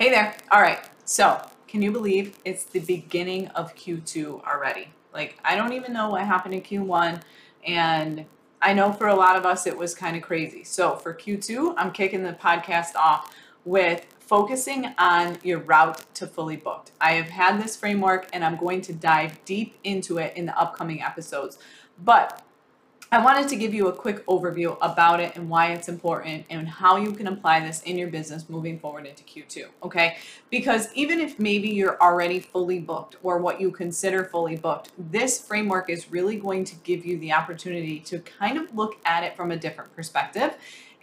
Hey there. All right. So, can you believe it's the beginning of Q2 already? Like, I don't even know what happened in Q1. And I know for a lot of us, it was kind of crazy. So, for Q2, I'm kicking the podcast off with focusing on your route to fully booked. I have had this framework and I'm going to dive deep into it in the upcoming episodes. But I wanted to give you a quick overview about it and why it's important and how you can apply this in your business moving forward into Q2. Okay. Because even if maybe you're already fully booked or what you consider fully booked, this framework is really going to give you the opportunity to kind of look at it from a different perspective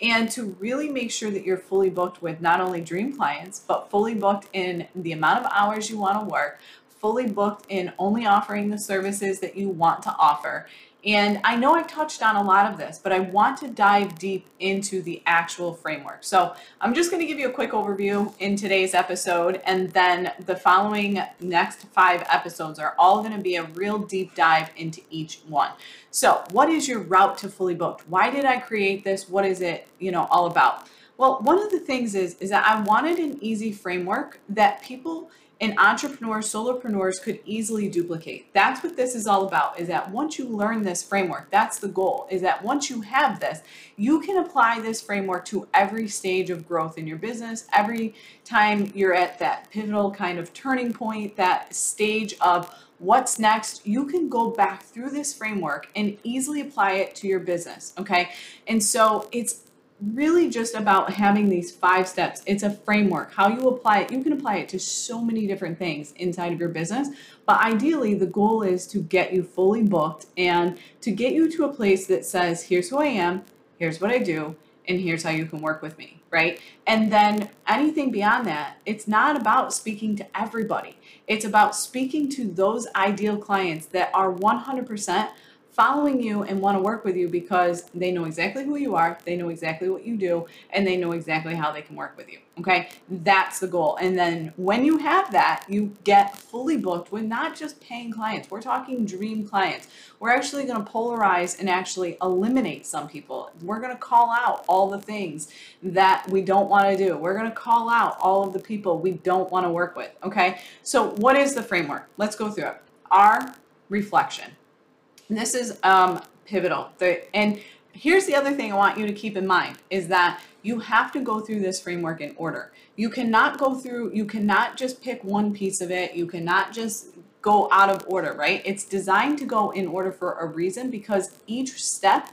and to really make sure that you're fully booked with not only dream clients, but fully booked in the amount of hours you want to work, fully booked in only offering the services that you want to offer and I know I've touched on a lot of this, but I want to dive deep into the actual framework. So I'm just going to give you a quick overview in today's episode, and then the following next five episodes are all going to be a real deep dive into each one. So, what is your route to fully booked? Why did I create this? What is it, you know, all about? Well, one of the things is is that I wanted an easy framework that people and entrepreneurs, solopreneurs could easily duplicate. That's what this is all about is that once you learn this framework, that's the goal, is that once you have this, you can apply this framework to every stage of growth in your business, every time you're at that pivotal kind of turning point, that stage of what's next, you can go back through this framework and easily apply it to your business. Okay. And so it's really just about having these five steps. It's a framework. How you apply it, you can apply it to so many different things inside of your business. But ideally, the goal is to get you fully booked and to get you to a place that says, here's who I am, here's what I do, and here's how you can work with me, right? And then anything beyond that, it's not about speaking to everybody. It's about speaking to those ideal clients that are 100% following you and want to work with you because they know exactly who you are, they know exactly what you do, and they know exactly how they can work with you. Okay, that's the goal. And then when you have that, you get fully booked with not just paying clients, we're talking dream clients. We're actually going to polarize and actually eliminate some people. We're going to call out all the things that we don't want to do. We're going to call out all of the people we don't want to work with. Okay, so what is the framework? Let's go through it. Our reflection. And this is um, pivotal. The, and here's the other thing I want you to keep in mind is that you have to go through this framework in order. You cannot go through, you cannot just pick one piece of it. You cannot just go out of order, right? It's designed to go in order for a reason because each step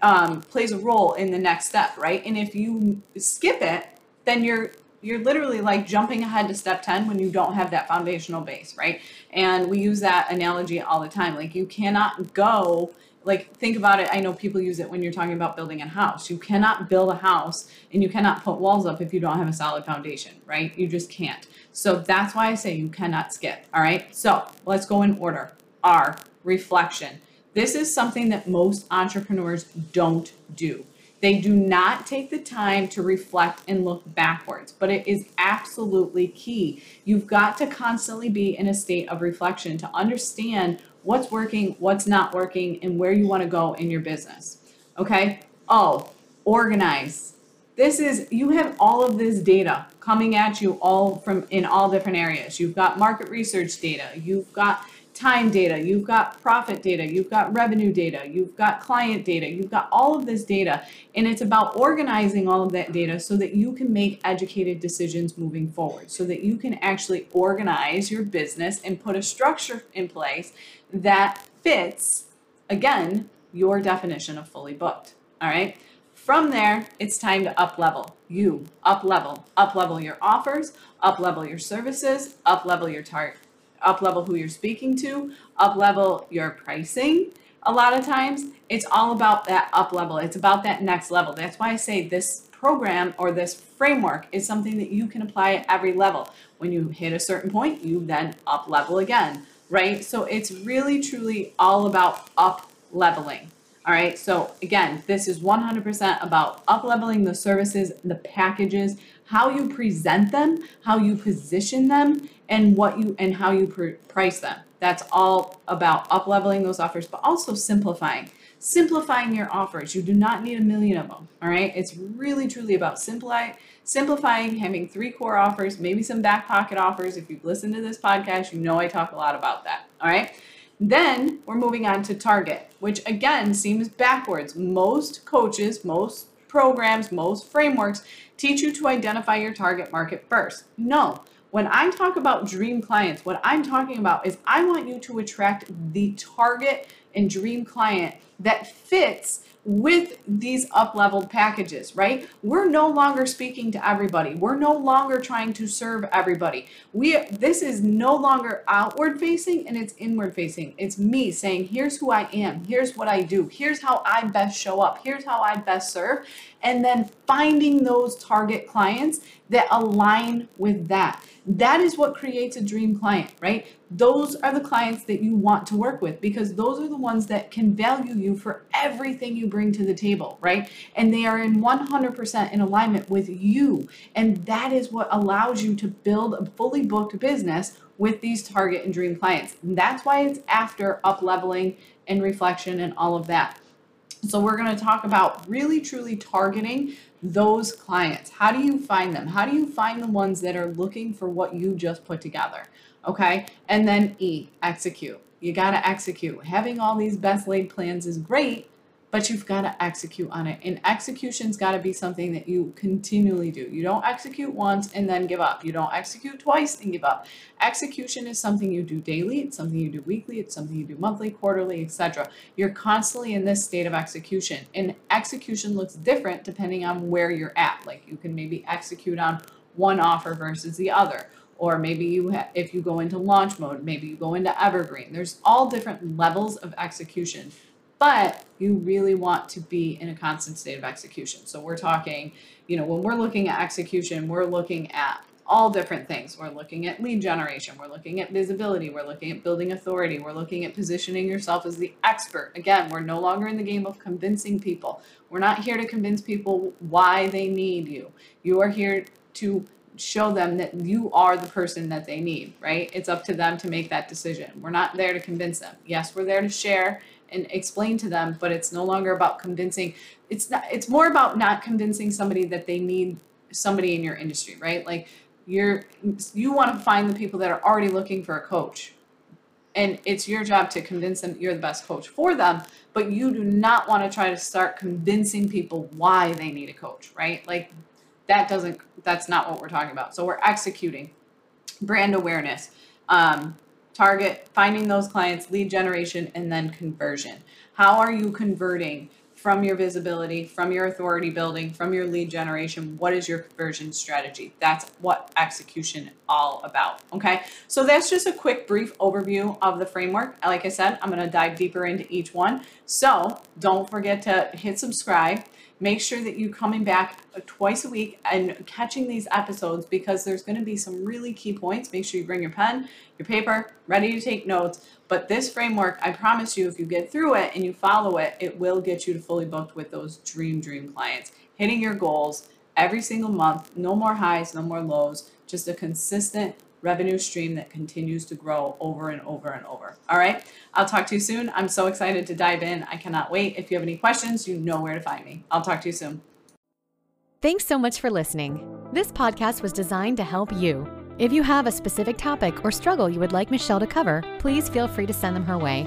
um, plays a role in the next step, right? And if you skip it, then you're you're literally like jumping ahead to step 10 when you don't have that foundational base, right? And we use that analogy all the time. Like you cannot go like think about it i know people use it when you're talking about building a house. You cannot build a house and you cannot put walls up if you don't have a solid foundation right? You just can't. So that's why i say you cannot skip all right? So let's go in order. R reflection. This is something that most entrepreneurs don't do they do not take the time to reflect and look backwards, but it is absolutely key. You've got to constantly be in a state of reflection to understand what's working, what's not working, and where you want to go in your business. Okay? Oh, organize. This is, you have all of this data coming at you all from in all different areas. You've got market research data, you've got time data, you've got profit data, you've got revenue data, you've got client data, you've got all of this data. And it's about organizing all of that data so that you can make educated decisions moving forward, so that you can actually organize your business and put a structure in place that fits, again, your definition of fully booked. All right. From there, it's time to up level. You up level, up level your offers, up level your services, up level your target up level who you're speaking to, up level your pricing. A lot of times it's all about that up level. It's about that next level. That's why I say this program or this framework is something that you can apply at every level. When you hit a certain point, you then up level again, right? So it's really truly all about up leveling. All right, so again, this is 100% about up leveling the services, the packages, how you present them, how you position them, and what you and how you pr- price them. That's all about up leveling those offers, but also simplifying. Simplifying your offers. You do not need a million of them. All right. It's really truly about simplifying, simplifying, having three core offers, maybe some back pocket offers. If you've listened to this podcast, you know I talk a lot about that. All right. Then we're moving on to target, which again seems backwards. Most coaches, most programs, most frameworks teach you to identify your target market first. No, when I talk about dream clients, what I'm talking about is I want you to attract the target and dream client that fits with these up leveled packages, right? We're no longer speaking to everybody. We're no longer trying to serve everybody. We this is no longer outward facing and it's inward facing. It's me saying, here's who I am. Here's what I do. Here's how I best show up. Here's how I best serve. And then finding those target clients that align with that. That is what creates a dream client, right? Those are the clients that you want to work with because those are the ones that can value you for everything you bring to the table, right? And they are in 100% in alignment with you. And that is what allows you to build a fully booked business with these target and dream clients. And that's why it's after up leveling and reflection and all of that. So we're going to talk about really truly targeting those clients. How do you find them? How do you find the ones that are looking for what you just put together? Okay. And then E, execute. You got to execute. Having all these best laid plans is great, but you've got to execute on it. And execution's got to be something that you continually do. You don't execute once and then give up. You don't execute twice and give up. Execution is something you do daily, it's something you do weekly, it's something you do monthly, quarterly, etc. You're constantly in this state of execution. And execution looks different depending on where you're at. Like you can maybe execute on one offer versus the other or maybe you if you go into launch mode maybe you go into evergreen there's all different levels of execution but you really want to be in a constant state of execution. So we're talking, you know, when we're looking at execution, we're looking at all different things. We're looking at lead generation, we're looking at visibility, we're looking at building authority, we're looking at positioning yourself as the expert. Again, we're no longer in the game of convincing people. We're not here to convince people why they need you. You are here to show them that you are the person that they need, right? It's up to them to make that decision. We're not there to convince them. Yes, we're there to share and explain to them but it's no longer about convincing it's not it's more about not convincing somebody that they need somebody in your industry right? Like you're you want to find the people that are already looking for a coach. And it's your job to convince them you're the best coach for them but you do not want to try to start convincing people why they need a coach right? Like that doesn't that's not what we're talking about. So we're executing brand awareness um, target, finding those clients, lead generation, and then conversion. How are you converting from your visibility, from your authority building, from your lead generation? What is your conversion strategy? That's what execution all about. Okay. So that's just a quick brief overview of the framework. Like I said, I'm going to dive deeper into each one. So don't forget to hit subscribe make sure that you're coming back twice a week and catching these episodes because there's going to be some really key points. Make sure you bring your pen, your paper, ready to take notes. But this framework, I promise you, if you get through it and you follow it, it will get you to fully booked with those dream, dream clients, hitting your goals every single month. No more highs, no more lows, just a consistent revenue stream that continues to grow over and over and over. All right. I'll talk to you soon. I'm so excited to dive in. I cannot wait. If you have any questions, you know where to find me. I'll talk to you soon. Thanks so much for listening. This podcast was designed to help you. If you have a specific topic or struggle you would like Michelle to cover, please feel free to send them her way.